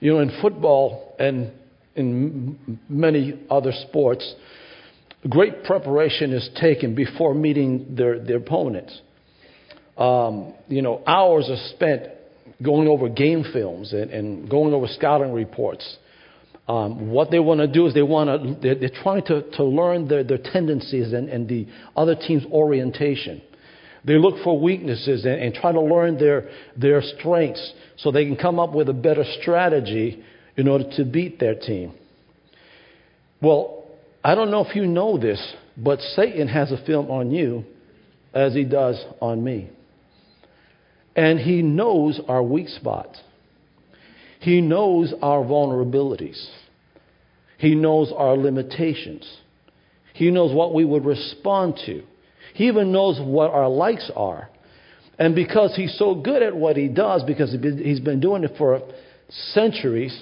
You know, in football and in many other sports, great preparation is taken before meeting their, their opponents. Um, you know, hours are spent going over game films and, and going over scouting reports. Um, what they want to do is they want to, they're, they're trying to, to learn their, their tendencies and, and the other team's orientation. They look for weaknesses and, and try to learn their, their strengths so they can come up with a better strategy in order to beat their team. Well, I don't know if you know this, but Satan has a film on you as he does on me. And he knows our weak spots. He knows our vulnerabilities. He knows our limitations. He knows what we would respond to. He even knows what our likes are. And because he's so good at what he does, because he's been doing it for centuries,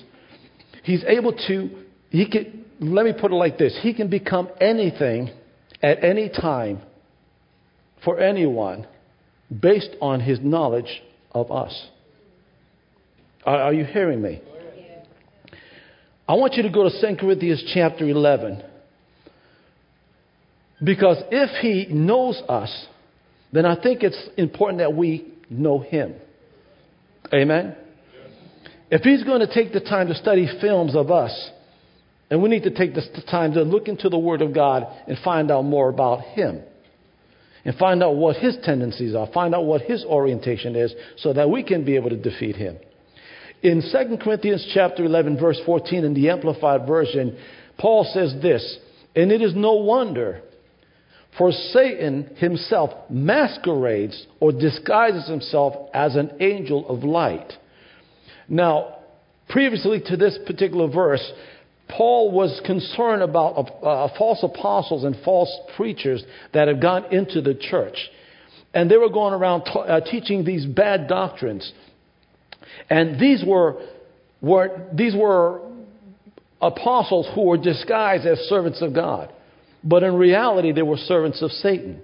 he's able to, he can, let me put it like this he can become anything at any time for anyone based on his knowledge of us. Are, are you hearing me? I want you to go to 2 Corinthians chapter 11. Because if he knows us, then I think it's important that we know him. Amen? If he's going to take the time to study films of us, and we need to take the time to look into the Word of God and find out more about him and find out what his tendencies are, find out what his orientation is, so that we can be able to defeat him. In 2 Corinthians chapter 11, verse 14, in the Amplified Version, Paul says this, and it is no wonder, for Satan himself masquerades or disguises himself as an angel of light. Now, previously to this particular verse, Paul was concerned about uh, uh, false apostles and false preachers that had gone into the church. And they were going around t- uh, teaching these bad doctrines. And these were, were, these were apostles who were disguised as servants of God. But in reality, they were servants of Satan.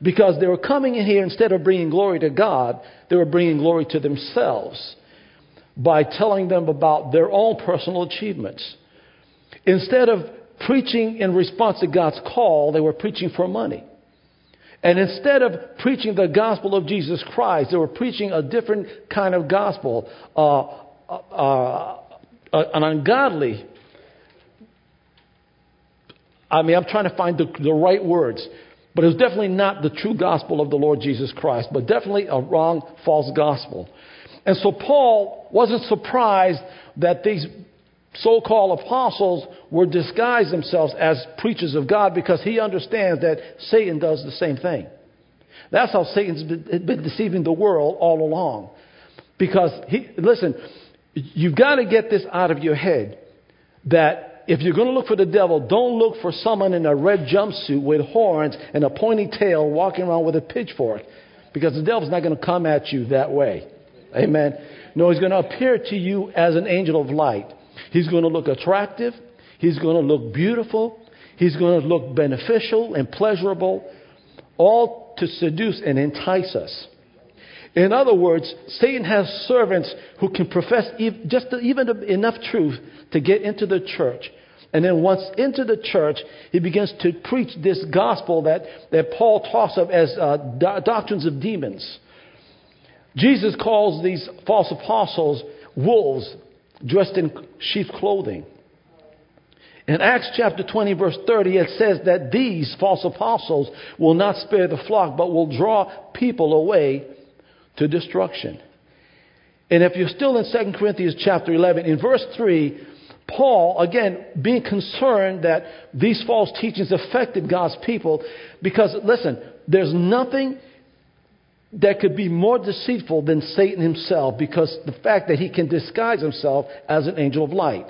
Because they were coming in here, instead of bringing glory to God, they were bringing glory to themselves by telling them about their own personal achievements. Instead of preaching in response to God's call, they were preaching for money. And instead of preaching the gospel of Jesus Christ, they were preaching a different kind of gospel, uh, uh, uh, an ungodly. I mean, I'm trying to find the, the right words, but it was definitely not the true gospel of the Lord Jesus Christ, but definitely a wrong, false gospel. And so Paul wasn't surprised that these so called apostles were disguised themselves as preachers of God because he understands that Satan does the same thing. That's how Satan's been deceiving the world all along. Because he, listen, you've got to get this out of your head that if you're going to look for the devil, don't look for someone in a red jumpsuit with horns and a pointy tail walking around with a pitchfork because the devil's not going to come at you that way. Amen. No, he's going to appear to you as an angel of light. He's going to look attractive. He's going to look beautiful. He's going to look beneficial and pleasurable, all to seduce and entice us. In other words, Satan has servants who can profess just even enough truth to get into the church. And then once into the church, he begins to preach this gospel that, that Paul talks of as uh, do- doctrines of demons. Jesus calls these false apostles wolves dressed in sheep's clothing. In Acts chapter 20, verse 30, it says that these false apostles will not spare the flock, but will draw people away to destruction. And if you're still in 2 Corinthians chapter 11, in verse 3, Paul, again, being concerned that these false teachings affected God's people, because listen, there's nothing that could be more deceitful than Satan himself because the fact that he can disguise himself as an angel of light.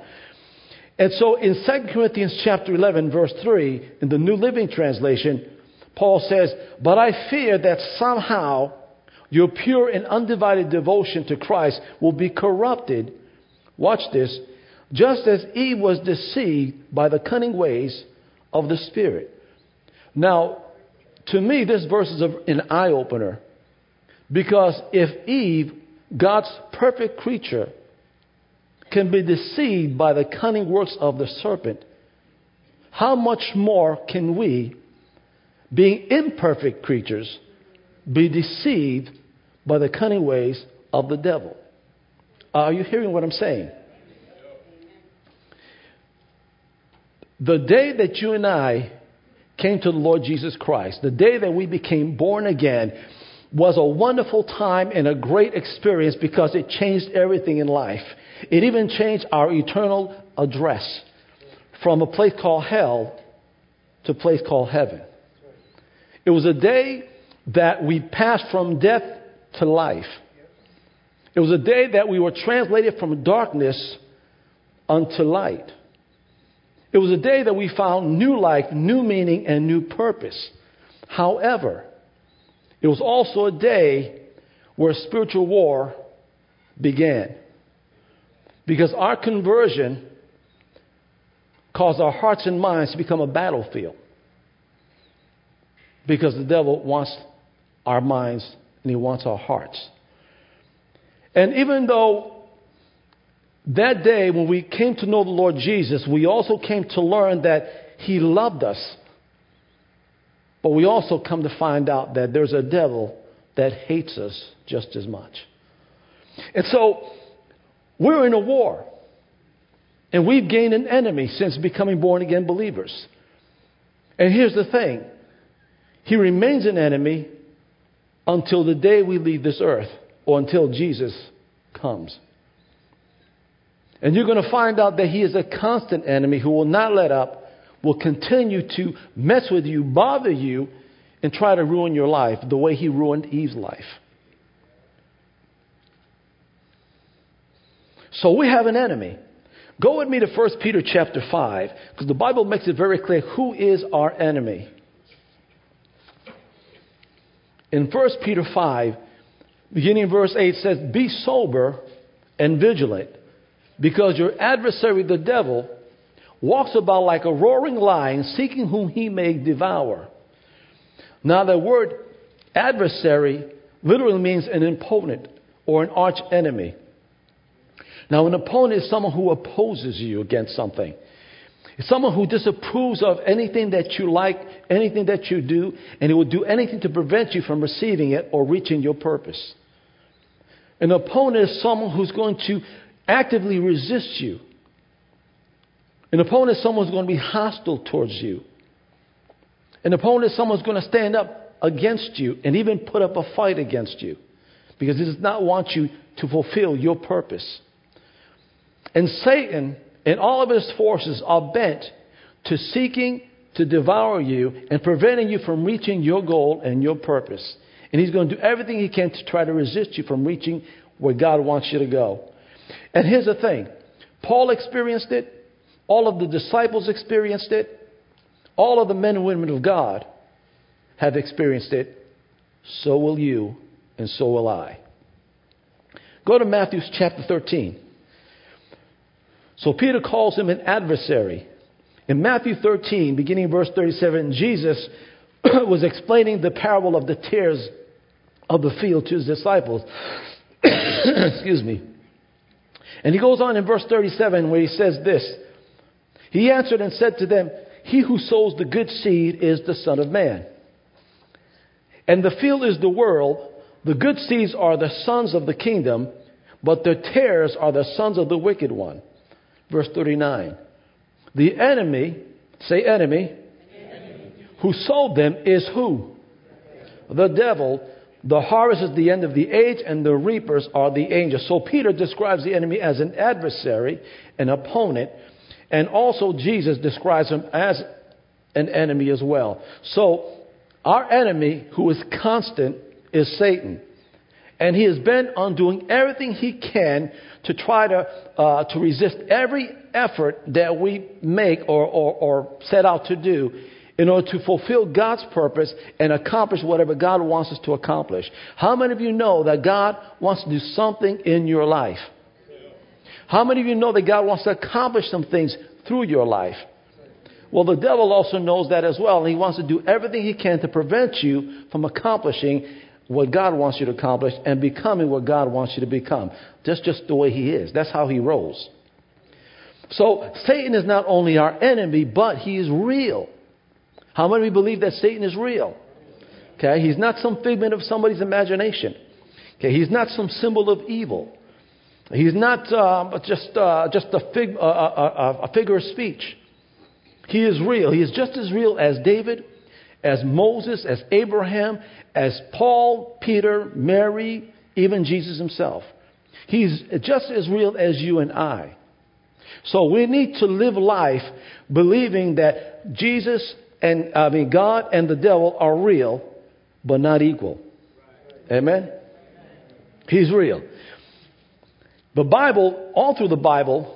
And so in 2 Corinthians chapter 11 verse 3 in the New Living Translation, Paul says, "But I fear that somehow your pure and undivided devotion to Christ will be corrupted." Watch this. Just as Eve was deceived by the cunning ways of the Spirit. Now, to me, this verse is an eye opener because if Eve, God's perfect creature, can be deceived by the cunning works of the serpent, how much more can we, being imperfect creatures, be deceived by the cunning ways of the devil? Are you hearing what I'm saying? The day that you and I came to the Lord Jesus Christ, the day that we became born again, was a wonderful time and a great experience because it changed everything in life. It even changed our eternal address from a place called hell to a place called heaven. It was a day that we passed from death to life. It was a day that we were translated from darkness unto light. It was a day that we found new life, new meaning, and new purpose. However, it was also a day where spiritual war began. Because our conversion caused our hearts and minds to become a battlefield. Because the devil wants our minds and he wants our hearts. And even though that day when we came to know the Lord Jesus, we also came to learn that he loved us but we also come to find out that there's a devil that hates us just as much. And so we're in a war. And we've gained an enemy since becoming born again believers. And here's the thing He remains an enemy until the day we leave this earth or until Jesus comes. And you're going to find out that He is a constant enemy who will not let up will continue to mess with you, bother you, and try to ruin your life the way he ruined Eve's life. So we have an enemy. Go with me to 1 Peter chapter 5, because the Bible makes it very clear who is our enemy. In 1 Peter 5, beginning verse 8, says, Be sober and vigilant, because your adversary, the devil, walks about like a roaring lion, seeking whom he may devour. Now, the word adversary literally means an opponent or an arch enemy. Now, an opponent is someone who opposes you against something. It's someone who disapproves of anything that you like, anything that you do, and it will do anything to prevent you from receiving it or reaching your purpose. An opponent is someone who's going to actively resists you. An opponent is someone who's going to be hostile towards you. An opponent is someone who's going to stand up against you and even put up a fight against you because he does not want you to fulfill your purpose. And Satan and all of his forces are bent to seeking to devour you and preventing you from reaching your goal and your purpose. And he's going to do everything he can to try to resist you from reaching where God wants you to go. And here's the thing Paul experienced it, all of the disciples experienced it. All of the men and women of God have experienced it. So will you, and so will I. Go to Matthew chapter 13. So Peter calls him an adversary. In Matthew 13, beginning verse 37, Jesus was explaining the parable of the tares of the field to his disciples. Excuse me. And he goes on in verse 37 where he says this he answered and said to them, He who sows the good seed is the Son of Man. And the field is the world. The good seeds are the sons of the kingdom, but the tares are the sons of the wicked one. Verse 39. The enemy, say enemy, enemy. who sowed them is who? The devil. The harvest is the end of the age, and the reapers are the angels. So Peter describes the enemy as an adversary, an opponent, and also, Jesus describes him as an enemy as well. So, our enemy, who is constant, is Satan. And he has been on doing everything he can to try to, uh, to resist every effort that we make or, or, or set out to do in order to fulfill God's purpose and accomplish whatever God wants us to accomplish. How many of you know that God wants to do something in your life? How many of you know that God wants to accomplish some things through your life? Well, the devil also knows that as well, and he wants to do everything he can to prevent you from accomplishing what God wants you to accomplish and becoming what God wants you to become. That's just the way he is. That's how he rolls. So Satan is not only our enemy, but he is real. How many believe that Satan is real? Okay, he's not some figment of somebody's imagination. Okay, he's not some symbol of evil. He's not uh, just, uh, just a, fig, uh, uh, uh, a figure of speech. He is real. He is just as real as David, as Moses, as Abraham, as Paul, Peter, Mary, even Jesus himself. He's just as real as you and I. So we need to live life believing that Jesus and I mean God and the devil are real, but not equal. Amen. He's real. The Bible, all through the Bible,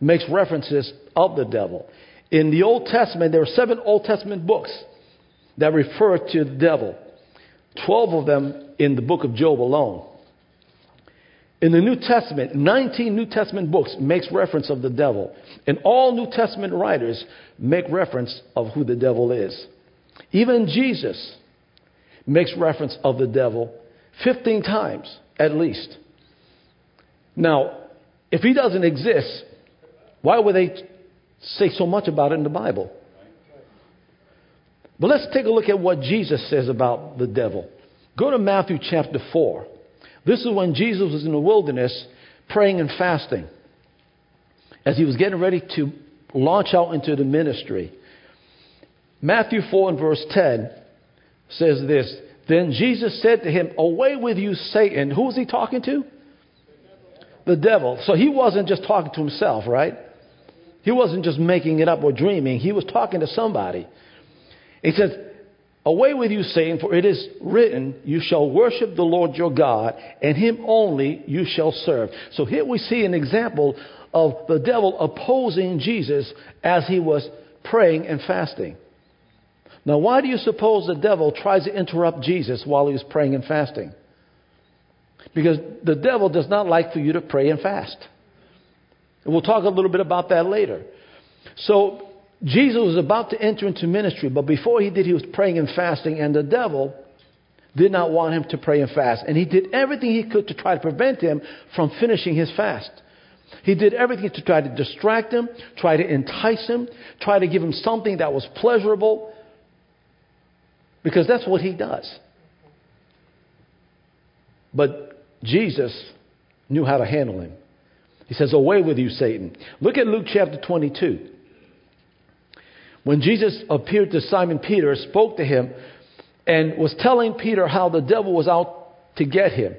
makes references of the devil. In the Old Testament, there are seven Old Testament books that refer to the devil. Twelve of them in the book of Job alone. In the New Testament, 19 New Testament books makes reference of the devil. And all New Testament writers make reference of who the devil is. Even Jesus makes reference of the devil 15 times at least. Now, if he doesn't exist, why would they say so much about it in the Bible? But let's take a look at what Jesus says about the devil. Go to Matthew chapter 4. This is when Jesus was in the wilderness praying and fasting as he was getting ready to launch out into the ministry. Matthew 4 and verse 10 says this Then Jesus said to him, Away with you, Satan. Who was he talking to? The devil. So he wasn't just talking to himself, right? He wasn't just making it up or dreaming. He was talking to somebody. He says, Away with you, Satan, for it is written, You shall worship the Lord your God, and him only you shall serve. So here we see an example of the devil opposing Jesus as he was praying and fasting. Now, why do you suppose the devil tries to interrupt Jesus while he was praying and fasting? Because the devil does not like for you to pray and fast. And we'll talk a little bit about that later. So Jesus was about to enter into ministry, but before he did, he was praying and fasting, and the devil did not want him to pray and fast. And he did everything he could to try to prevent him from finishing his fast. He did everything to try to distract him, try to entice him, try to give him something that was pleasurable, because that's what he does. But Jesus knew how to handle him. He says, Away with you, Satan. Look at Luke chapter 22. When Jesus appeared to Simon Peter, spoke to him, and was telling Peter how the devil was out to get him.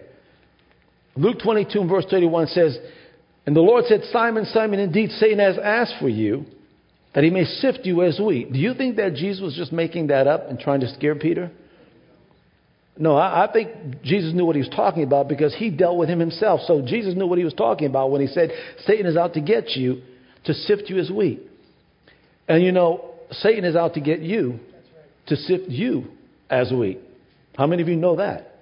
Luke 22 and verse 31 says, And the Lord said, Simon, Simon, indeed Satan has asked for you that he may sift you as wheat. Do you think that Jesus was just making that up and trying to scare Peter? No, I, I think Jesus knew what he was talking about because he dealt with him himself. So Jesus knew what he was talking about when he said, Satan is out to get you to sift you as wheat. And you know, Satan is out to get you to sift you as wheat. How many of you know that?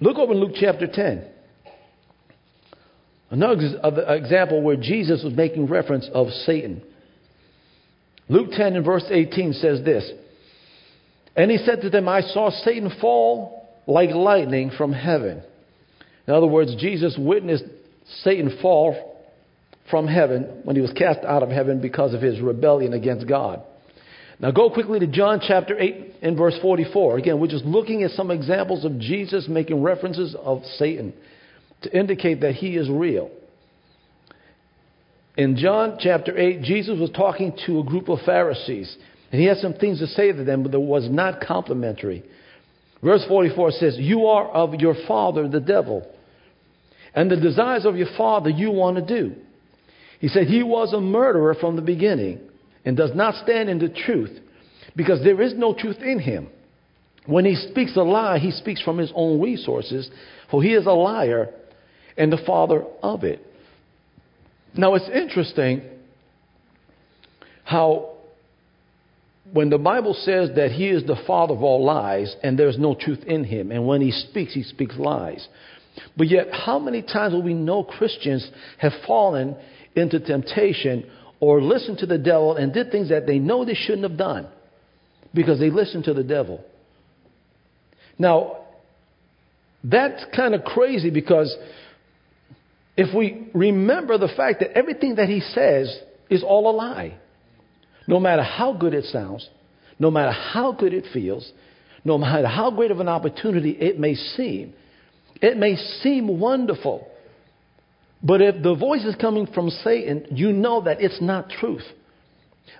Look over in Luke chapter 10. Another example where Jesus was making reference of Satan. Luke 10 and verse 18 says this And he said to them, I saw Satan fall like lightning from heaven. In other words, Jesus witnessed Satan fall from heaven when he was cast out of heaven because of his rebellion against God. Now go quickly to John chapter 8 and verse 44. Again, we're just looking at some examples of Jesus making references of Satan to indicate that he is real. In John chapter 8, Jesus was talking to a group of Pharisees, and he had some things to say to them, but that was not complimentary. Verse 44 says, You are of your father, the devil, and the desires of your father you want to do. He said he was a murderer from the beginning and does not stand in the truth because there is no truth in him. When he speaks a lie, he speaks from his own resources, for he is a liar and the father of it. Now it's interesting how when the Bible says that he is the father of all lies and there's no truth in him, and when he speaks, he speaks lies. But yet, how many times will we know Christians have fallen into temptation or listened to the devil and did things that they know they shouldn't have done because they listened to the devil. Now, that's kind of crazy because if we remember the fact that everything that he says is all a lie, no matter how good it sounds, no matter how good it feels, no matter how great of an opportunity it may seem, it may seem wonderful. But if the voice is coming from Satan, you know that it's not truth.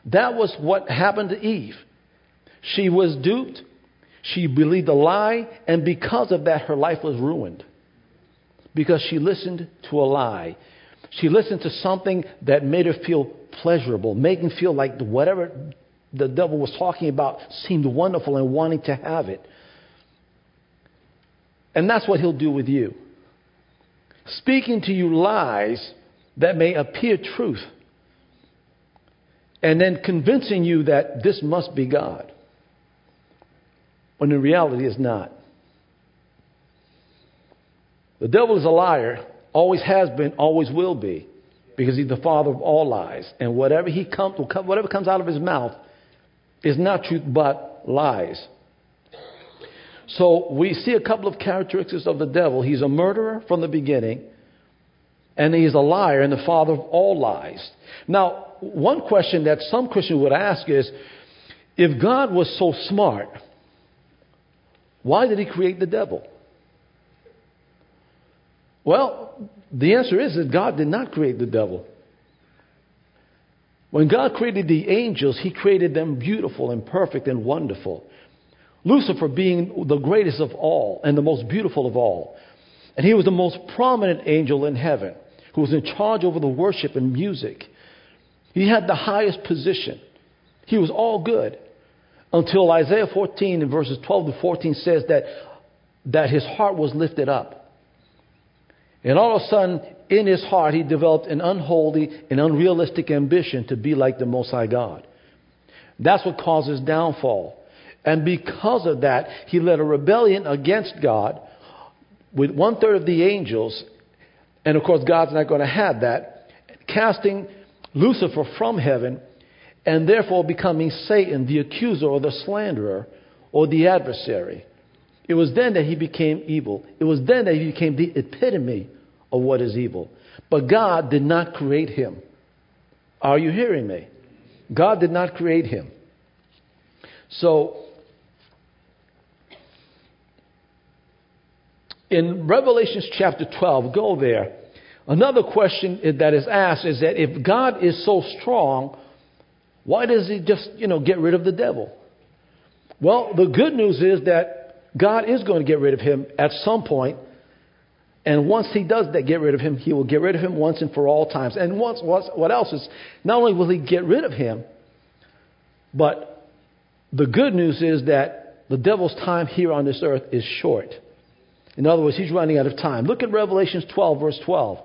That was what happened to Eve. She was duped, she believed a lie, and because of that, her life was ruined. Because she listened to a lie. She listened to something that made her feel pleasurable, making feel like whatever the devil was talking about seemed wonderful and wanting to have it. And that's what he'll do with you. Speaking to you lies that may appear truth, and then convincing you that this must be God, when in reality it's not. The devil is a liar, always has been, always will be, because he's the father of all lies. And whatever he comes, whatever comes out of his mouth is not truth but lies. So we see a couple of characteristics of the devil. He's a murderer from the beginning, and he's a liar and the father of all lies. Now, one question that some Christians would ask is if God was so smart, why did he create the devil? Well, the answer is that God did not create the devil. When God created the angels, He created them beautiful and perfect and wonderful. Lucifer being the greatest of all and the most beautiful of all. And he was the most prominent angel in heaven who was in charge over the worship and music. He had the highest position. He was all good until Isaiah 14 and verses 12 to 14 says that, that his heart was lifted up. And all of a sudden, in his heart, he developed an unholy and unrealistic ambition to be like the Most High God. That's what causes downfall. And because of that, he led a rebellion against God with one third of the angels. And of course, God's not going to have that. Casting Lucifer from heaven and therefore becoming Satan, the accuser or the slanderer or the adversary. It was then that he became evil. It was then that he became the epitome of what is evil. But God did not create him. Are you hearing me? God did not create him. So, in Revelations chapter 12, go there. Another question that is asked is that if God is so strong, why does he just, you know, get rid of the devil? Well, the good news is that God is going to get rid of him at some point and once he does that, get rid of him, he will get rid of him once and for all times. And once, once, what else is, not only will he get rid of him, but the good news is that the devil's time here on this earth is short. In other words, he's running out of time. Look at Revelations 12, verse 12. It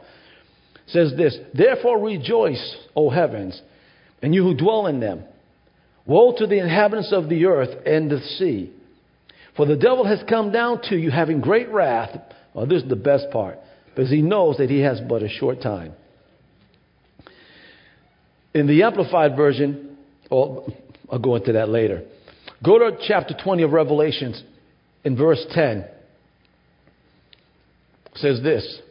says this Therefore rejoice, O heavens, and you who dwell in them. Woe to the inhabitants of the earth and the sea. For the devil has come down to you having great wrath well, this is the best part because he knows that he has but a short time. In the Amplified Version, oh, I'll go into that later. Go to chapter 20 of Revelations in verse 10. It says this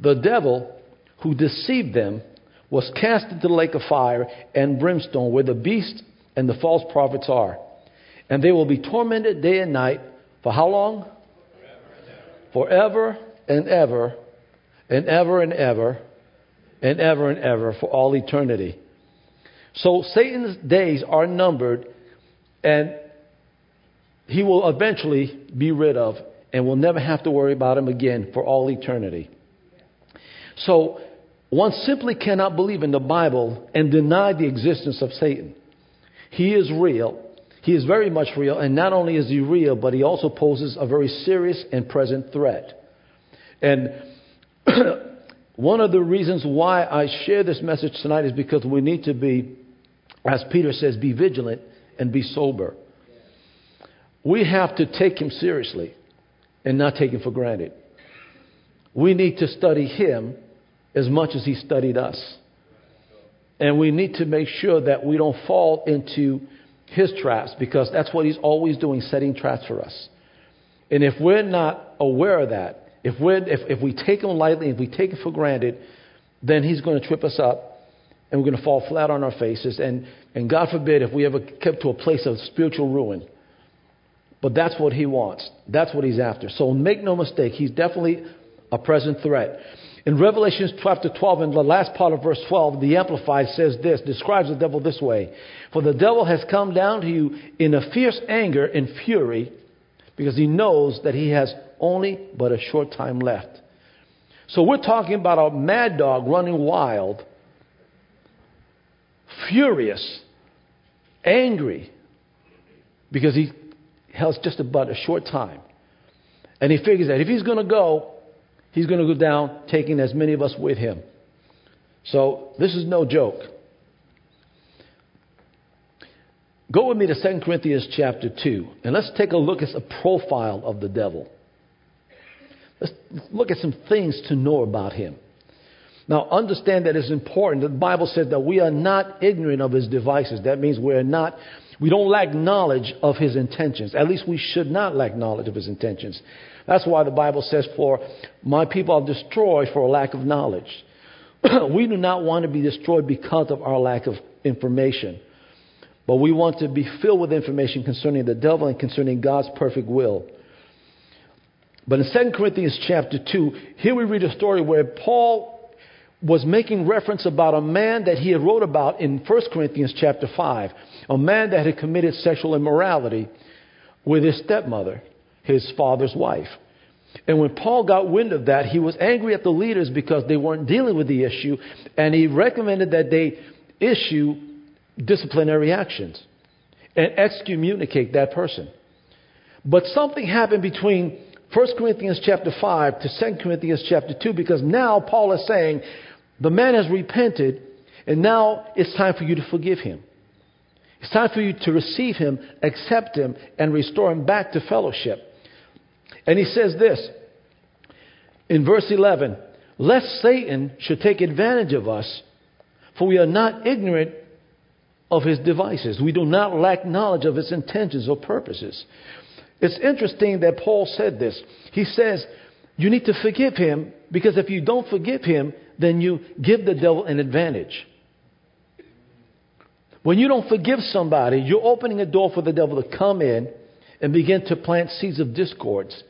The devil who deceived them was cast into the lake of fire and brimstone where the beast and the false prophets are. And they will be tormented day and night for how long? forever and ever and ever and ever and ever and ever for all eternity. So Satan's days are numbered and he will eventually be rid of and we'll never have to worry about him again for all eternity. So one simply cannot believe in the Bible and deny the existence of Satan. He is real he is very much real, and not only is he real, but he also poses a very serious and present threat. And one of the reasons why I share this message tonight is because we need to be, as Peter says, be vigilant and be sober. We have to take him seriously and not take him for granted. We need to study him as much as he studied us. And we need to make sure that we don't fall into his traps because that's what he's always doing, setting traps for us. And if we're not aware of that If, we're, if, if we take him lightly, if we take it for granted, then he's going to trip us up and we're going to fall flat on our faces. And, and God forbid if we ever kept to a place of spiritual ruin. But that's what he wants. That's what he's after. So make no mistake, he's definitely a present threat. In Revelation chapter 12, in the last part of verse 12, the Amplified says this, describes the devil this way For the devil has come down to you in a fierce anger and fury, because he knows that he has only but a short time left. So we're talking about a mad dog running wild, furious, angry, because he has just about a short time. And he figures that if he's going to go, he's going to go down taking as many of us with him. So this is no joke. Go with me to 2 Corinthians chapter 2, and let's take a look at a profile of the devil. Let's look at some things to know about him. Now, understand that it's important. That the Bible says that we are not ignorant of his devices. That means we're not, we don't lack knowledge of his intentions. At least we should not lack knowledge of his intentions. That's why the Bible says, For my people are destroyed for a lack of knowledge. we do not want to be destroyed because of our lack of information. But we want to be filled with information concerning the devil and concerning God's perfect will. But in 2 Corinthians chapter 2, here we read a story where Paul was making reference about a man that he had wrote about in 1 Corinthians chapter 5, a man that had committed sexual immorality with his stepmother, his father's wife. And when Paul got wind of that, he was angry at the leaders because they weren't dealing with the issue, and he recommended that they issue disciplinary actions and excommunicate that person. But something happened between 1 Corinthians chapter 5 to 2 Corinthians chapter 2 because now Paul is saying the man has repented, and now it's time for you to forgive him. It's time for you to receive him, accept him, and restore him back to fellowship. And he says this in verse 11 Lest Satan should take advantage of us, for we are not ignorant of his devices. We do not lack knowledge of his intentions or purposes. It's interesting that Paul said this. He says, You need to forgive him because if you don't forgive him, then you give the devil an advantage. When you don't forgive somebody, you're opening a door for the devil to come in and begin to plant seeds of discords,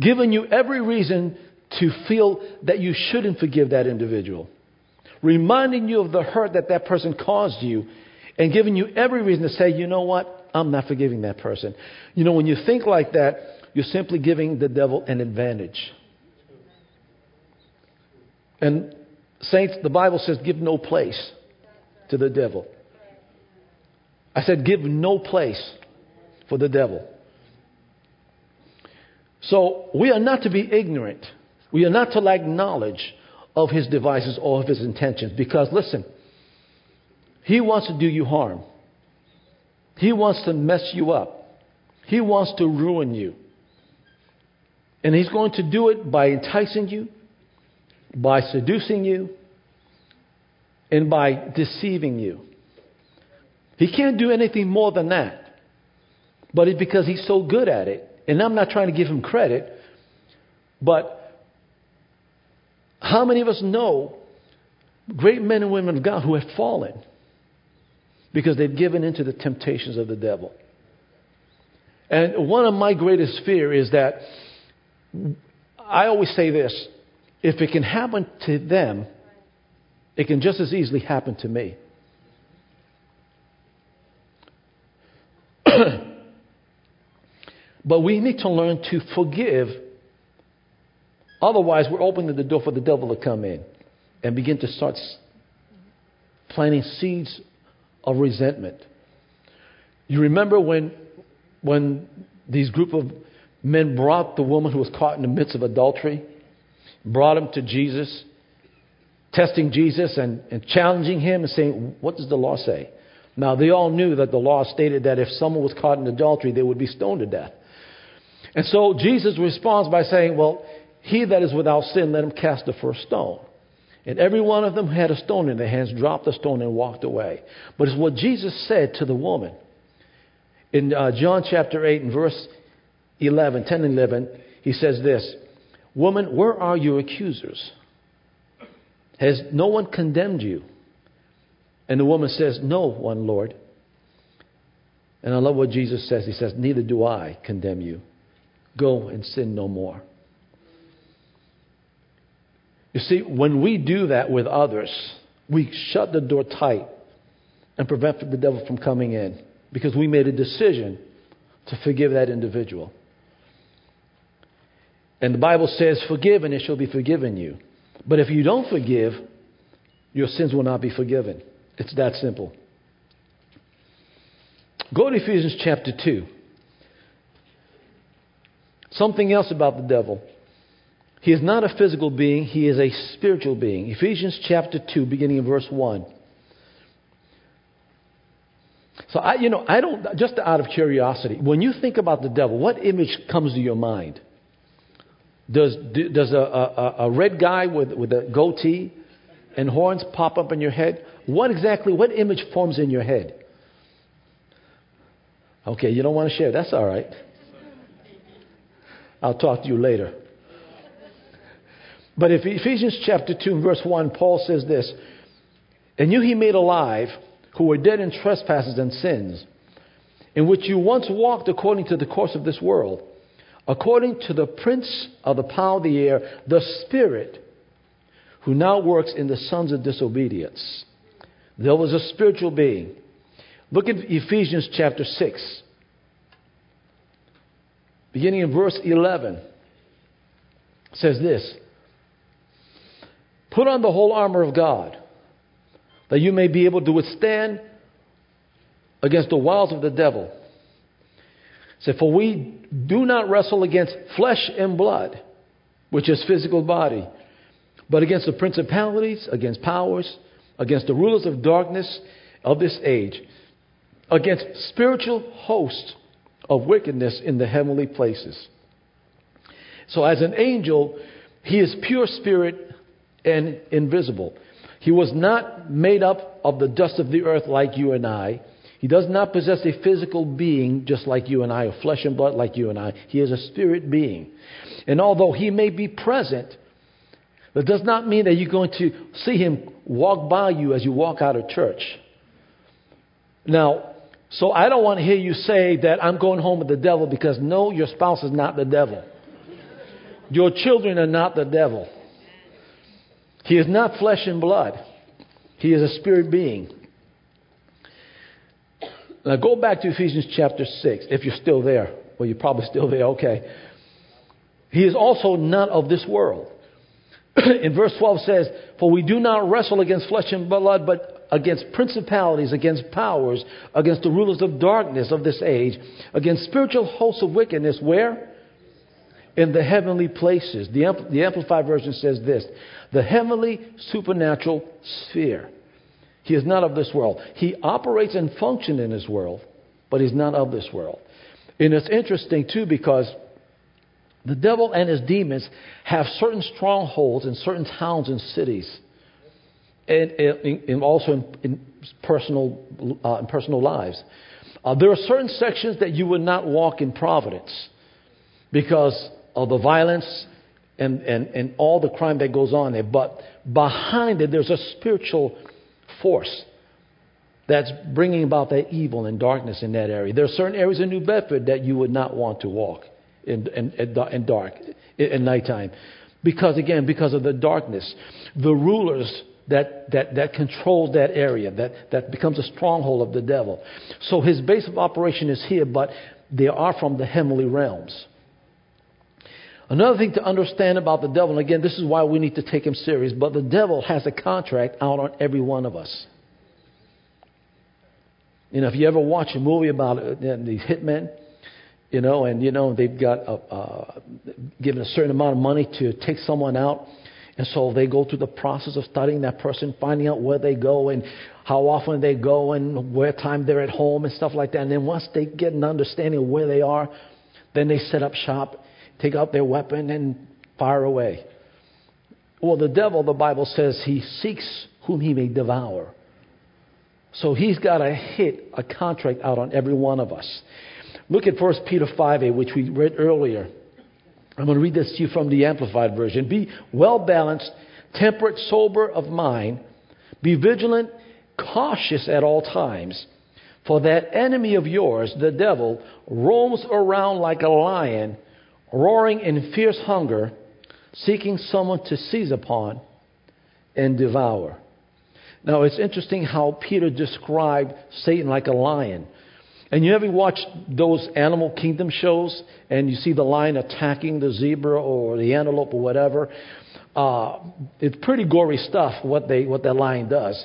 giving you every reason to feel that you shouldn't forgive that individual, reminding you of the hurt that that person caused you, and giving you every reason to say, you know what, I'm not forgiving that person. You know, when you think like that, you're simply giving the devil an advantage. And, saints, the Bible says, give no place to the devil. I said, give no place for the devil. So, we are not to be ignorant. We are not to lack knowledge of his devices or of his intentions. Because, listen, he wants to do you harm, he wants to mess you up, he wants to ruin you. And he's going to do it by enticing you, by seducing you and by deceiving you. He can't do anything more than that. But it's because he's so good at it. And I'm not trying to give him credit, but how many of us know great men and women of God who have fallen because they've given into the temptations of the devil? And one of my greatest fear is that I always say this if it can happen to them, it can just as easily happen to me. But we need to learn to forgive. Otherwise, we're opening the door for the devil to come in and begin to start planting seeds of resentment. You remember when, when these group of men brought the woman who was caught in the midst of adultery? brought him to Jesus, testing Jesus and, and challenging him and saying, What does the law say? Now, they all knew that the law stated that if someone was caught in adultery, they would be stoned to death. And so Jesus responds by saying, Well, he that is without sin, let him cast the first stone. And every one of them had a stone in their hands, dropped the stone, and walked away. But it's what Jesus said to the woman. In uh, John chapter 8 and verse 11, 10 and 11, he says this Woman, where are your accusers? Has no one condemned you? And the woman says, No one, Lord. And I love what Jesus says. He says, Neither do I condemn you. Go and sin no more. You see, when we do that with others, we shut the door tight and prevent the devil from coming in because we made a decision to forgive that individual. And the Bible says, Forgive and it shall be forgiven you. But if you don't forgive, your sins will not be forgiven. It's that simple. Go to Ephesians chapter 2. Something else about the devil. He is not a physical being, he is a spiritual being. Ephesians chapter 2, beginning in verse 1. So I, you know, I don't, just out of curiosity, when you think about the devil, what image comes to your mind? Does, does a, a, a red guy with, with a goatee and horns pop up in your head? What exactly, what image forms in your head? Okay, you don't want to share. That's all right. I'll talk to you later. But if Ephesians chapter 2 verse 1, Paul says this, And you he made alive who were dead in trespasses and sins, in which you once walked according to the course of this world, according to the prince of the power of the air, the Spirit, who now works in the sons of disobedience. There was a spiritual being. Look at Ephesians chapter 6, beginning in verse 11. says this Put on the whole armor of God that you may be able to withstand against the wiles of the devil. Say, for we do not wrestle against flesh and blood, which is physical body, but against the principalities, against powers, against the rulers of darkness of this age, against spiritual hosts of wickedness in the heavenly places. So, as an angel, he is pure spirit and invisible. He was not made up of the dust of the earth like you and I. He does not possess a physical being just like you and I, or flesh and blood like you and I. He is a spirit being. And although he may be present, that does not mean that you're going to see him walk by you as you walk out of church. Now, so I don't want to hear you say that I'm going home with the devil because no, your spouse is not the devil. Your children are not the devil. He is not flesh and blood, he is a spirit being. Now go back to Ephesians chapter 6, if you're still there. Well, you're probably still there, okay. He is also not of this world. In verse 12 says, For we do not wrestle against flesh and blood, but against principalities, against powers, against the rulers of darkness of this age, against spiritual hosts of wickedness. Where? In the heavenly places. The, the Amplified Version says this the heavenly supernatural sphere. He is not of this world. He operates and functions in this world, but he's not of this world. And it's interesting, too, because the devil and his demons have certain strongholds in certain towns and cities, and, and, and also in, in personal, uh, in personal lives. Uh, there are certain sections that you would not walk in Providence because of the violence and, and, and all the crime that goes on there. But behind it, there's a spiritual force that's bringing about that evil and darkness in that area. There are certain areas in New Bedford that you would not want to walk in, in, in dark, in nighttime. Because, again, because of the darkness. The rulers that, that, that controls that area, that, that becomes a stronghold of the devil. So his base of operation is here, but they are from the heavenly realms. Another thing to understand about the devil, and again, this is why we need to take him serious, but the devil has a contract out on every one of us. You know, if you ever watch a movie about uh, these hitmen, you know, and you know they've got a, uh, given a certain amount of money to take someone out, and so they go through the process of studying that person, finding out where they go and how often they go and where time they're at home and stuff like that. And then once they get an understanding of where they are, then they set up shop take out their weapon and fire away. Well, the devil, the Bible says, he seeks whom he may devour. So he's got a hit, a contract out on every one of us. Look at 1 Peter 5 a, which we read earlier. I'm going to read this to you from the Amplified Version. Be well balanced, temperate, sober of mind. Be vigilant, cautious at all times. For that enemy of yours, the devil, roams around like a lion, roaring in fierce hunger, seeking someone to seize upon and devour. Now, it's interesting how Peter described Satan like a lion. And you ever watch those animal kingdom shows and you see the lion attacking the zebra or the antelope or whatever? Uh, it's pretty gory stuff what, they, what that lion does.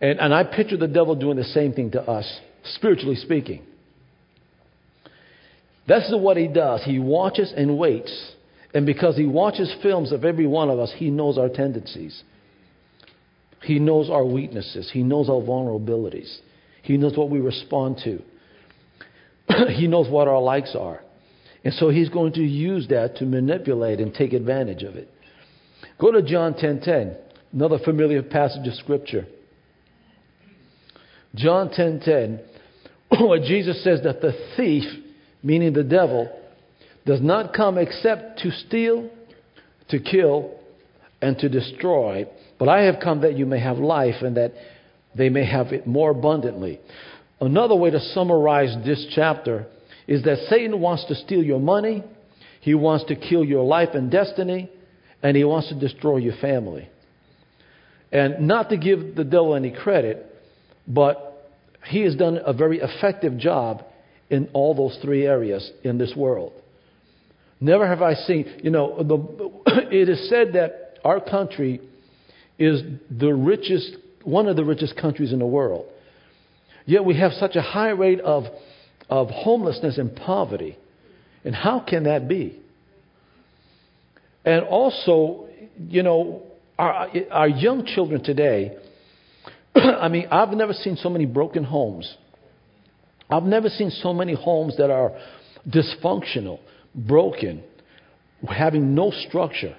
And, and I picture the devil doing the same thing to us, spiritually speaking. This is what he does. He watches and waits. And because he watches films of every one of us, he knows our tendencies. He knows our weaknesses. He knows our vulnerabilities. He knows what we respond to. he knows what our likes are. And so he's going to use that to manipulate and take advantage of it. Go to John 10:10, 10, 10, another familiar passage of scripture. John 10:10, 10, 10, where Jesus says that the thief, meaning the devil, does not come except to steal, to kill, and to destroy. But I have come that you may have life and that they may have it more abundantly. Another way to summarize this chapter is that Satan wants to steal your money, he wants to kill your life and destiny, and he wants to destroy your family. And not to give the devil any credit, but he has done a very effective job in all those three areas in this world. Never have I seen, you know, the, it is said that our country is the richest, one of the richest countries in the world. Yet we have such a high rate of, of homelessness and poverty. And how can that be? And also, you know, our, our young children today, I mean, I've never seen so many broken homes. I've never seen so many homes that are dysfunctional, broken, having no structure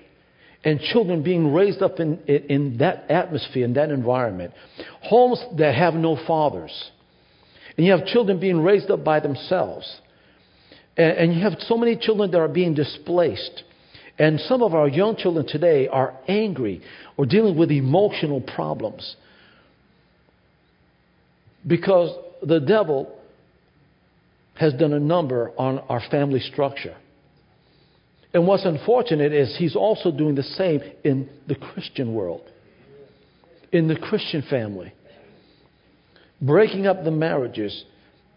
and children being raised up in, in, in, that atmosphere, in that environment. Homes that have no fathers. And you have children being raised up by themselves. And, and you have so many children that are being displaced. And some of our young children today are angry or dealing with emotional problems. Because the devil has done a number on our family structure. And what's unfortunate is he's also doing the same in the Christian world, in the Christian family. Breaking up the marriages,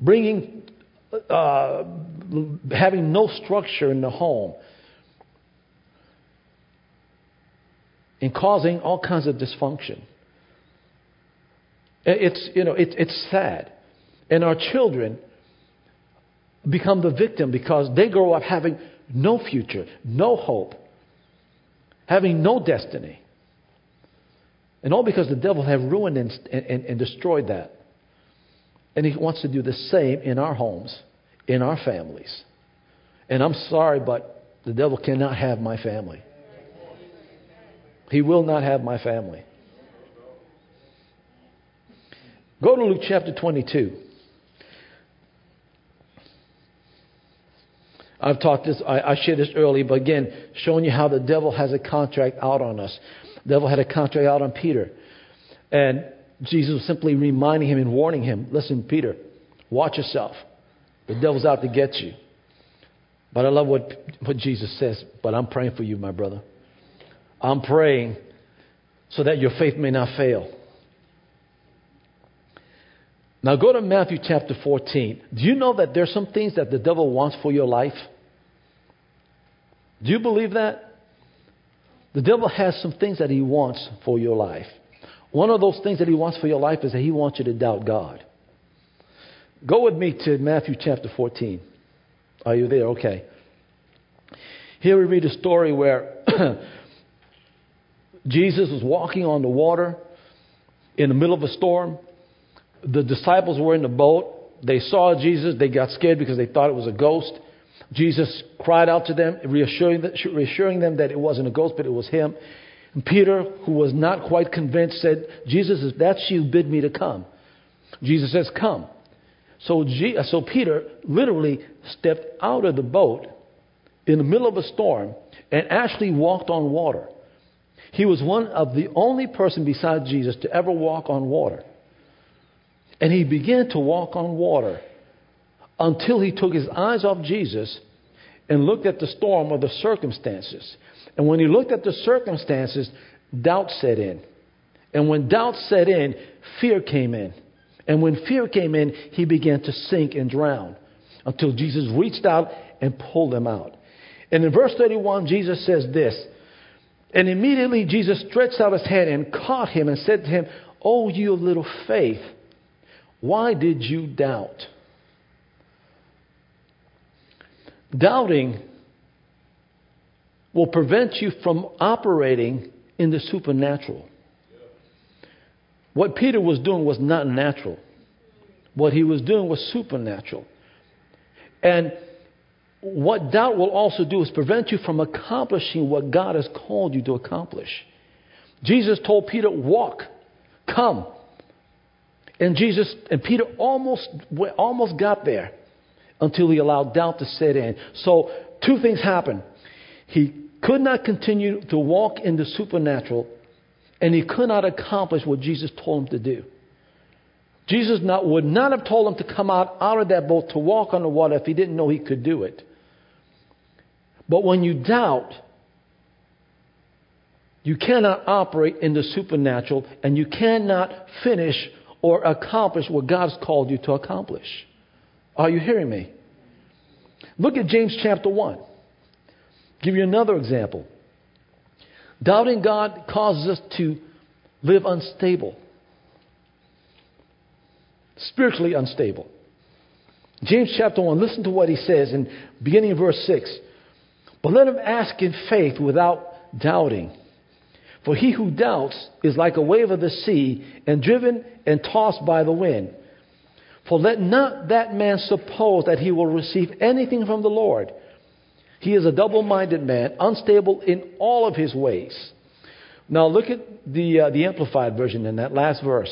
bringing, uh, having no structure in the home, and causing all kinds of dysfunction. It's, you know, it, it's sad. And our children become the victim because they grow up having no future, no hope, having no destiny. And all because the devil have ruined and, and, and destroyed that. And he wants to do the same in our homes, in our families. And I'm sorry, but the devil cannot have my family. He will not have my family. Go to Luke chapter 22. I've taught this, I, I shared this earlier, but again, showing you how the devil has a contract out on us. The devil had a contract out on Peter. And Jesus was simply reminding him and warning him listen, Peter, watch yourself. The devil's out to get you. But I love what, what Jesus says, but I'm praying for you, my brother. I'm praying so that your faith may not fail. Now go to Matthew chapter 14. Do you know that there's some things that the devil wants for your life? Do you believe that? The devil has some things that he wants for your life. One of those things that he wants for your life is that he wants you to doubt God. Go with me to Matthew chapter 14. Are you there? Okay. Here we read a story where Jesus was walking on the water in the middle of a storm. The disciples were in the boat. They saw Jesus. They got scared because they thought it was a ghost. Jesus cried out to them, reassuring, reassuring them that it wasn't a ghost, but it was him. And Peter, who was not quite convinced, said, Jesus, if that's you, bid me to come. Jesus says, Come. So, G- uh, so Peter literally stepped out of the boat in the middle of a storm and actually walked on water. He was one of the only person besides Jesus to ever walk on water. And he began to walk on water until he took his eyes off Jesus and looked at the storm or the circumstances. And when he looked at the circumstances, doubt set in. And when doubt set in, fear came in. And when fear came in, he began to sink and drown until Jesus reached out and pulled him out. And in verse 31, Jesus says this And immediately Jesus stretched out his hand and caught him and said to him, Oh, you little faith, why did you doubt? Doubting will prevent you from operating in the supernatural. What Peter was doing was not natural. What he was doing was supernatural. And what doubt will also do is prevent you from accomplishing what God has called you to accomplish. Jesus told Peter, Walk, come. And Jesus and Peter almost almost got there until he allowed doubt to set in. So two things happened. He could not continue to walk in the supernatural, and he could not accomplish what Jesus told him to do. Jesus not, would not have told him to come out, out of that boat to walk on the water if he didn't know he could do it. But when you doubt, you cannot operate in the supernatural and you cannot finish or accomplish what God's called you to accomplish. Are you hearing me? Look at James chapter 1. Give you another example. Doubting God causes us to live unstable, spiritually unstable. James chapter 1, listen to what he says in beginning of verse 6. But let him ask in faith without doubting. For he who doubts is like a wave of the sea and driven and tossed by the wind. For let not that man suppose that he will receive anything from the Lord. He is a double minded man, unstable in all of his ways. Now look at the, uh, the Amplified version in that last verse.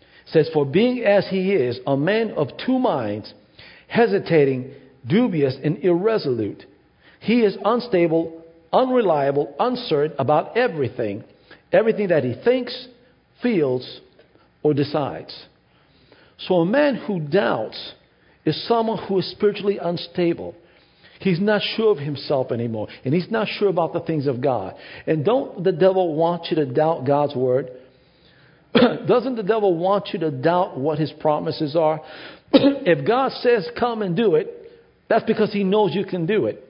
It says, For being as he is, a man of two minds, hesitating, dubious, and irresolute, he is unstable, unreliable, uncertain about everything, everything that he thinks, feels, or decides. So a man who doubts is someone who is spiritually unstable. He's not sure of himself anymore, and he's not sure about the things of God. And don't the devil want you to doubt God's word? Doesn't the devil want you to doubt what his promises are? if God says, come and do it, that's because he knows you can do it.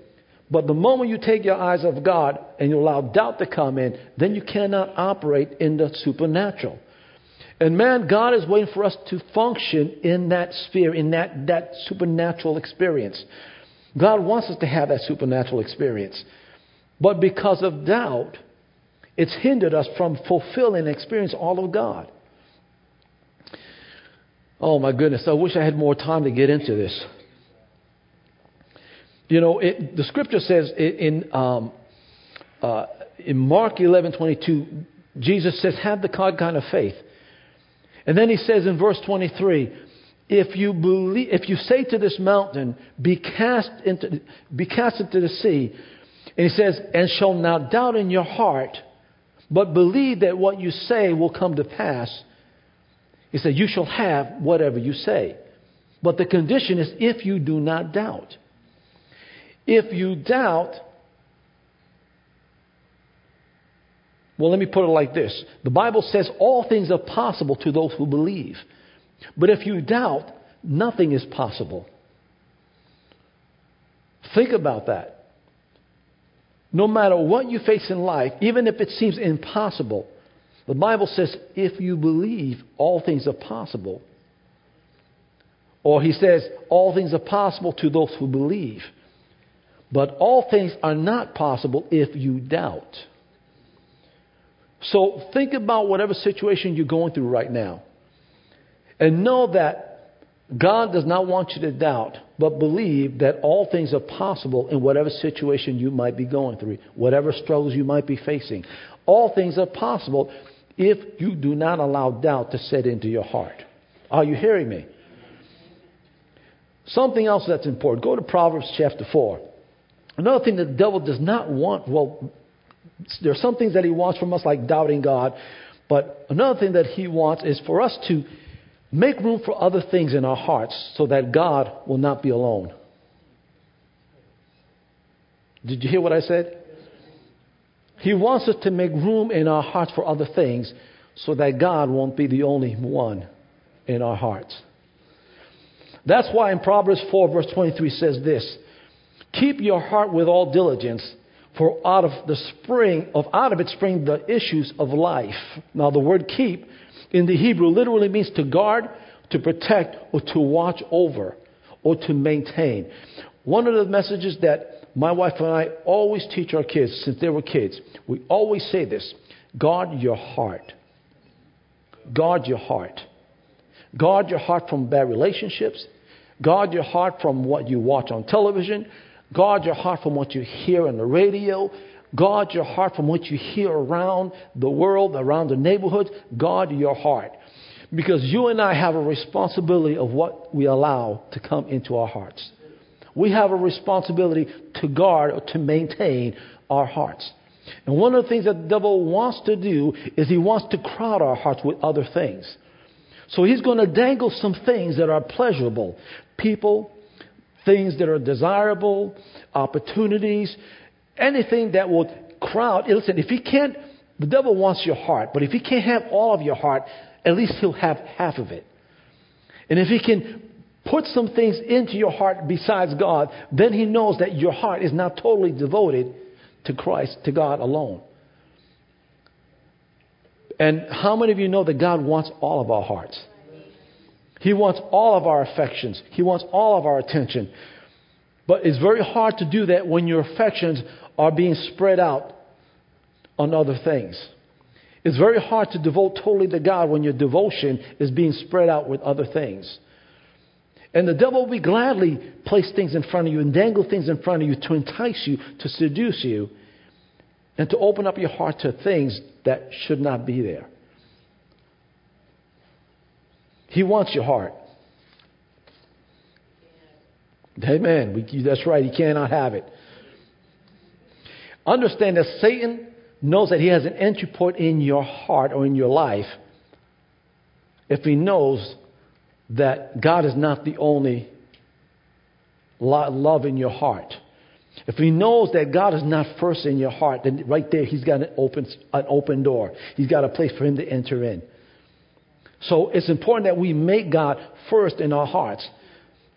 But the moment you take your eyes off God and you allow doubt to come in, then you cannot operate in the supernatural. And man, God is waiting for us to function in that sphere, in that, that supernatural experience. God wants us to have that supernatural experience. But because of doubt, it's hindered us from fulfilling and experience all of God. Oh my goodness, I wish I had more time to get into this. You know, it, the scripture says in, um, uh, in Mark 11 22, Jesus says, Have the kind of faith. And then he says in verse 23, if you believe, if you say to this mountain, be cast into, be cast into the sea, and he says, and shall not doubt in your heart, but believe that what you say will come to pass. He said, you shall have whatever you say. But the condition is if you do not doubt. If you doubt, well, let me put it like this the Bible says all things are possible to those who believe. But if you doubt, nothing is possible. Think about that. No matter what you face in life, even if it seems impossible, the Bible says if you believe, all things are possible. Or he says, all things are possible to those who believe. But all things are not possible if you doubt. So think about whatever situation you're going through right now. And know that God does not want you to doubt, but believe that all things are possible in whatever situation you might be going through, whatever struggles you might be facing. All things are possible if you do not allow doubt to set into your heart. Are you hearing me? Something else that's important. Go to Proverbs chapter 4. Another thing that the devil does not want, well, there are some things that he wants from us, like doubting God, but another thing that he wants is for us to make room for other things in our hearts so that God will not be alone. Did you hear what I said? He wants us to make room in our hearts for other things so that God won't be the only one in our hearts. That's why in Proverbs 4, verse 23 says this Keep your heart with all diligence, for out of the spring of out of it spring the issues of life. Now the word keep in the Hebrew literally means to guard, to protect, or to watch over, or to maintain. One of the messages that my wife and I always teach our kids since they were kids, we always say this guard your heart. Guard your heart. Guard your heart from bad relationships. Guard your heart from what you watch on television. Guard your heart from what you hear on the radio. Guard your heart from what you hear around the world, around the neighborhood. Guard your heart. Because you and I have a responsibility of what we allow to come into our hearts. We have a responsibility to guard or to maintain our hearts. And one of the things that the devil wants to do is he wants to crowd our hearts with other things. So he's going to dangle some things that are pleasurable people, things that are desirable, opportunities, anything that will crowd. Listen, if he can't, the devil wants your heart, but if he can't have all of your heart, at least he'll have half of it. And if he can put some things into your heart besides God, then he knows that your heart is not totally devoted to Christ, to God alone. And how many of you know that God wants all of our hearts? He wants all of our affections. He wants all of our attention. But it's very hard to do that when your affections are being spread out on other things. It's very hard to devote totally to God when your devotion is being spread out with other things. And the devil will gladly place things in front of you and dangle things in front of you to entice you, to seduce you, and to open up your heart to things that should not be there. He wants your heart. Amen. We, that's right. He cannot have it. Understand that Satan knows that he has an entry point in your heart or in your life if he knows that God is not the only love in your heart. If he knows that God is not first in your heart, then right there he's got an open, an open door. He's got a place for him to enter in. So it's important that we make God first in our hearts.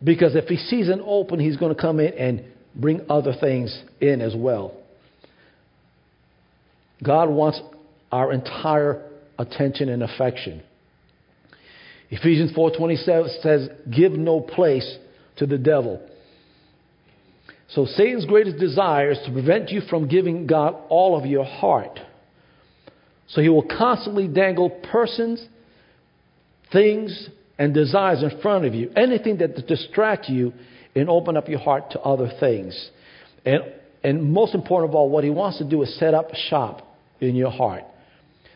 Because if he sees an open, he's going to come in and bring other things in as well. God wants our entire attention and affection. Ephesians 4:27 says, "Give no place to the devil." So Satan's greatest desire is to prevent you from giving God all of your heart. So he will constantly dangle persons, things, and desires in front of you. Anything that distract you and open up your heart to other things. And, and most important of all, what he wants to do is set up a shop in your heart.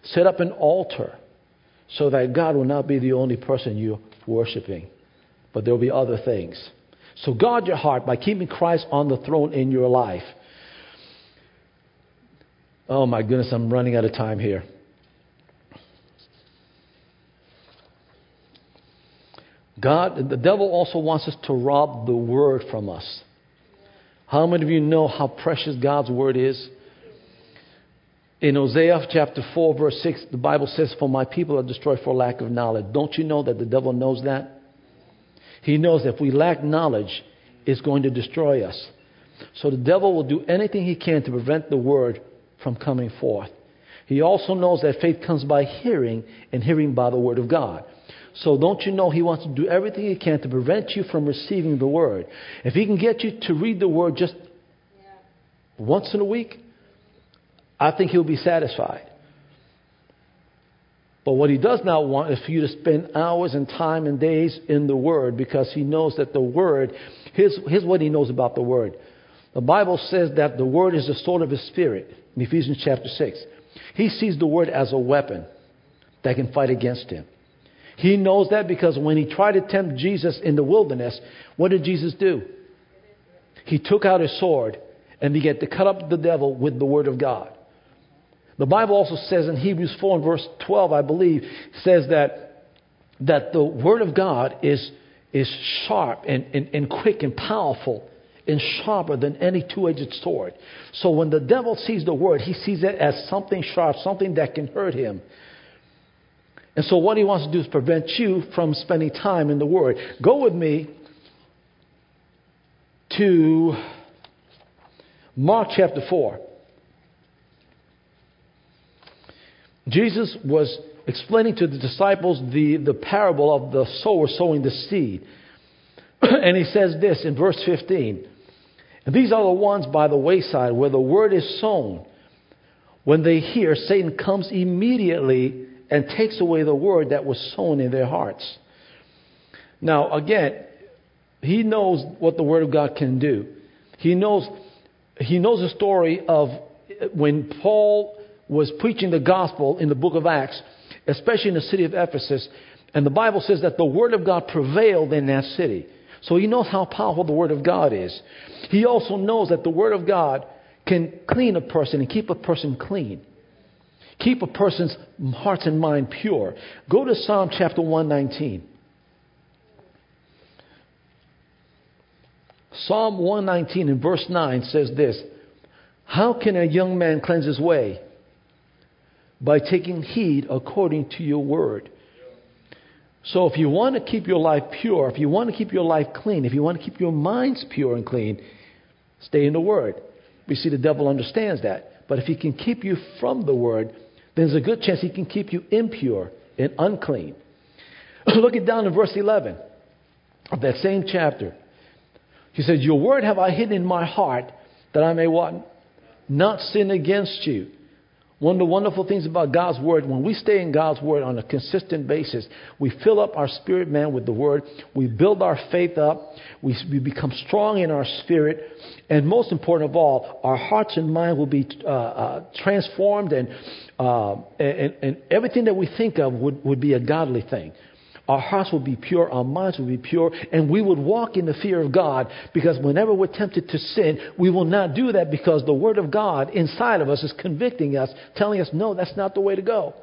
Set up an altar so that God will not be the only person you're worshiping, but there will be other things. So guard your heart by keeping Christ on the throne in your life. Oh my goodness, I'm running out of time here. God, the devil also wants us to rob the word from us. How many of you know how precious God's word is? In Hosea chapter 4, verse 6, the Bible says, For my people are destroyed for lack of knowledge. Don't you know that the devil knows that? He knows that if we lack knowledge, it's going to destroy us. So the devil will do anything he can to prevent the word from coming forth. He also knows that faith comes by hearing, and hearing by the word of God. So don't you know he wants to do everything he can to prevent you from receiving the word? If he can get you to read the word just once in a week, I think he'll be satisfied. But what he does not want is for you to spend hours and time and days in the Word because he knows that the Word, here's, here's what he knows about the Word. The Bible says that the Word is the sword of his spirit in Ephesians chapter 6. He sees the Word as a weapon that can fight against him. He knows that because when he tried to tempt Jesus in the wilderness, what did Jesus do? He took out his sword and began to cut up the devil with the word of God. The Bible also says in Hebrews 4 and verse 12, I believe, says that, that the word of God is, is sharp and, and, and quick and powerful and sharper than any two edged sword. So when the devil sees the word, he sees it as something sharp, something that can hurt him. And so what he wants to do is prevent you from spending time in the word. Go with me to Mark chapter 4. Jesus was explaining to the disciples the, the parable of the sower sowing the seed. and he says this in verse 15 and these are the ones by the wayside where the word is sown. When they hear, Satan comes immediately and takes away the word that was sown in their hearts. Now, again, he knows what the word of God can do. He knows, he knows the story of when Paul was preaching the gospel in the book of Acts, especially in the city of Ephesus, and the Bible says that the word of God prevailed in that city. So he knows how powerful the Word of God is. He also knows that the Word of God can clean a person and keep a person clean. Keep a person's heart and mind pure. Go to Psalm chapter 119. Psalm 119 in verse 9 says this How can a young man cleanse his way? By taking heed according to your word. So if you want to keep your life pure, if you want to keep your life clean, if you want to keep your minds pure and clean, stay in the Word. We see the devil understands that. But if he can keep you from the Word, there's a good chance he can keep you impure and unclean. Look it down in verse 11 of that same chapter. He says, Your word have I hidden in my heart that I may what? Not sin against you. One of the wonderful things about God's Word, when we stay in God's Word on a consistent basis, we fill up our spirit man with the Word, we build our faith up, we, we become strong in our spirit, and most important of all, our hearts and mind will be uh, uh, transformed, and, uh, and, and everything that we think of would, would be a godly thing. Our hearts will be pure, our minds will be pure, and we would walk in the fear of God because whenever we're tempted to sin, we will not do that because the Word of God inside of us is convicting us, telling us, no, that's not the way to go.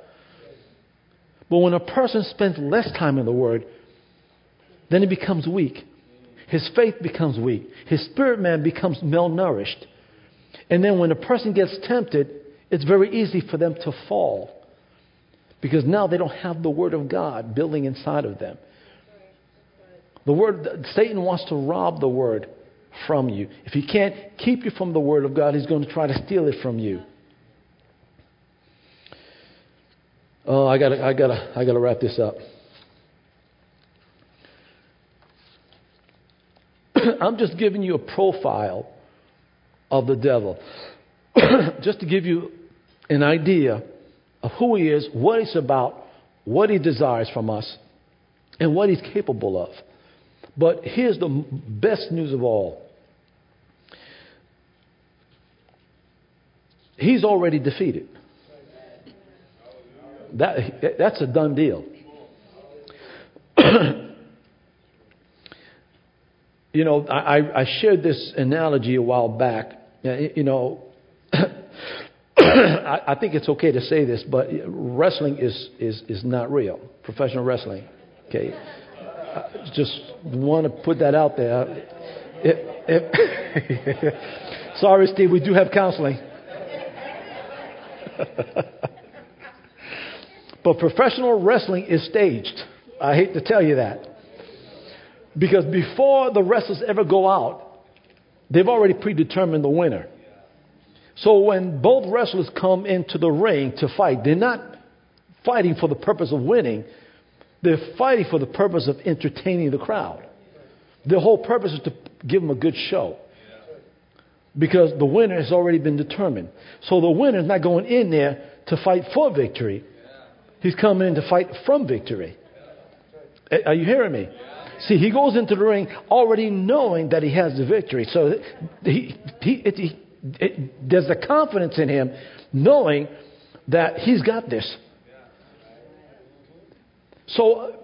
But when a person spends less time in the Word, then he becomes weak. His faith becomes weak. His spirit man becomes malnourished. And then when a person gets tempted, it's very easy for them to fall. Because now they don't have the Word of God building inside of them. The Word, Satan wants to rob the Word from you. If he can't keep you from the Word of God, he's going to try to steal it from you. Oh, I gotta, I gotta, I gotta wrap this up. I'm just giving you a profile of the devil, just to give you an idea of who He is, what He's about, what He desires from us, and what He's capable of. But here's the best news of all He's already defeated. That, that's a done deal. you know, I, I shared this analogy a while back. You know, I, think it's okay to say this, but wrestling is, is, is not real. Professional wrestling. Okay. I just want to put that out there. It, it Sorry, Steve, we do have counseling. but professional wrestling is staged. I hate to tell you that. Because before the wrestlers ever go out, they've already predetermined the winner. So when both wrestlers come into the ring to fight, they're not fighting for the purpose of winning. They're fighting for the purpose of entertaining the crowd. Their whole purpose is to give them a good show. Because the winner has already been determined. So the winner is not going in there to fight for victory. He's coming in to fight from victory. Are you hearing me? See, he goes into the ring already knowing that he has the victory. So he, he, he it, there's a confidence in him knowing that he's got this. So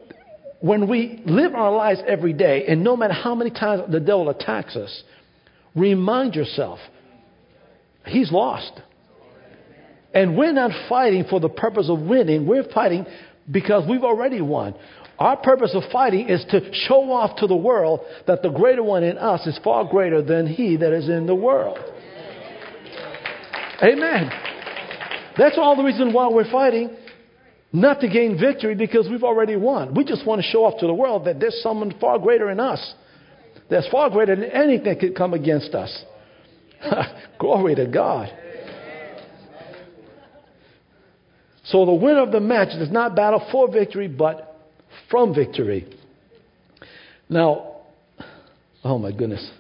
when we live our lives every day, and no matter how many times the devil attacks us, remind yourself he's lost. And we're not fighting for the purpose of winning. We're fighting because we've already won. Our purpose of fighting is to show off to the world that the greater one in us is far greater than he that is in the world. Amen. That's all the reason why we're fighting. Not to gain victory because we've already won. We just want to show off to the world that there's someone far greater in us. That's far greater than anything that could come against us. Glory to God. So the winner of the match does not battle for victory, but from victory. Now, oh my goodness.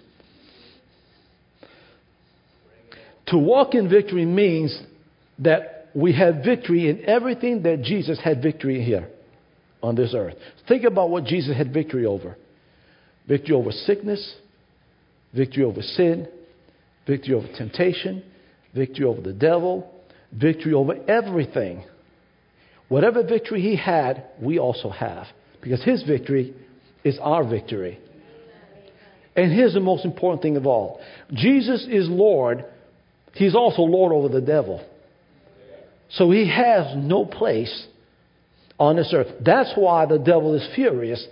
To walk in victory means that we have victory in everything that Jesus had victory here on this earth. Think about what Jesus had victory over victory over sickness, victory over sin, victory over temptation, victory over the devil, victory over everything. Whatever victory he had, we also have. Because his victory is our victory. And here's the most important thing of all Jesus is Lord, he's also Lord over the devil. So he has no place on this earth. That's why the devil is furious.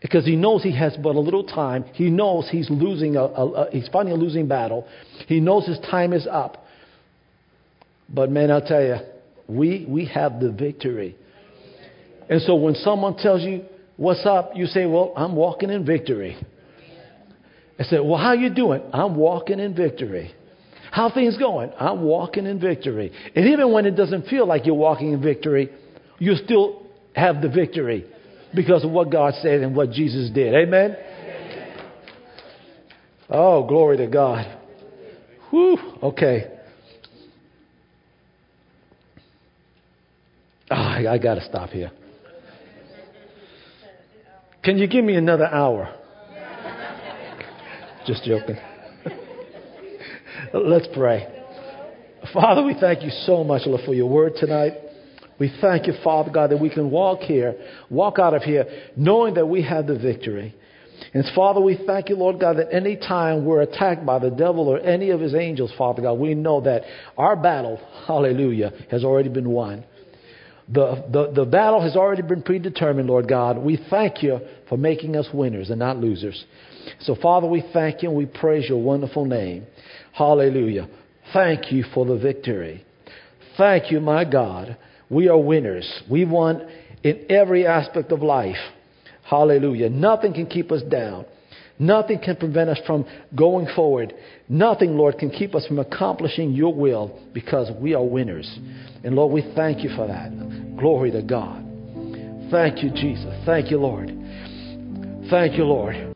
Because he knows he has but a little time. He knows he's losing a, a, a he's fighting a losing battle. He knows his time is up. But man, I'll tell you, we, we have the victory. And so when someone tells you, what's up? You say, well, I'm walking in victory. I said, well, how you doing? I'm walking in victory. How things going? I'm walking in victory. And even when it doesn't feel like you're walking in victory, you still have the victory because of what God said and what Jesus did. Amen? Oh, glory to God. Whew. Okay. Oh, I, I got to stop here. Can you give me another hour? Just joking. Let's pray. Father, we thank you so much, Lord, for your word tonight. We thank you, Father God, that we can walk here, walk out of here, knowing that we have the victory. And Father, we thank you, Lord God, that any time we're attacked by the devil or any of his angels, Father God, we know that our battle, hallelujah, has already been won. The, the, the battle has already been predetermined, Lord God. We thank you for making us winners and not losers. So, Father, we thank you and we praise your wonderful name. Hallelujah. Thank you for the victory. Thank you, my God. We are winners. We won in every aspect of life. Hallelujah. Nothing can keep us down. Nothing can prevent us from going forward. Nothing, Lord, can keep us from accomplishing your will because we are winners. And Lord, we thank you for that. Glory to God. Thank you, Jesus. Thank you, Lord. Thank you, Lord.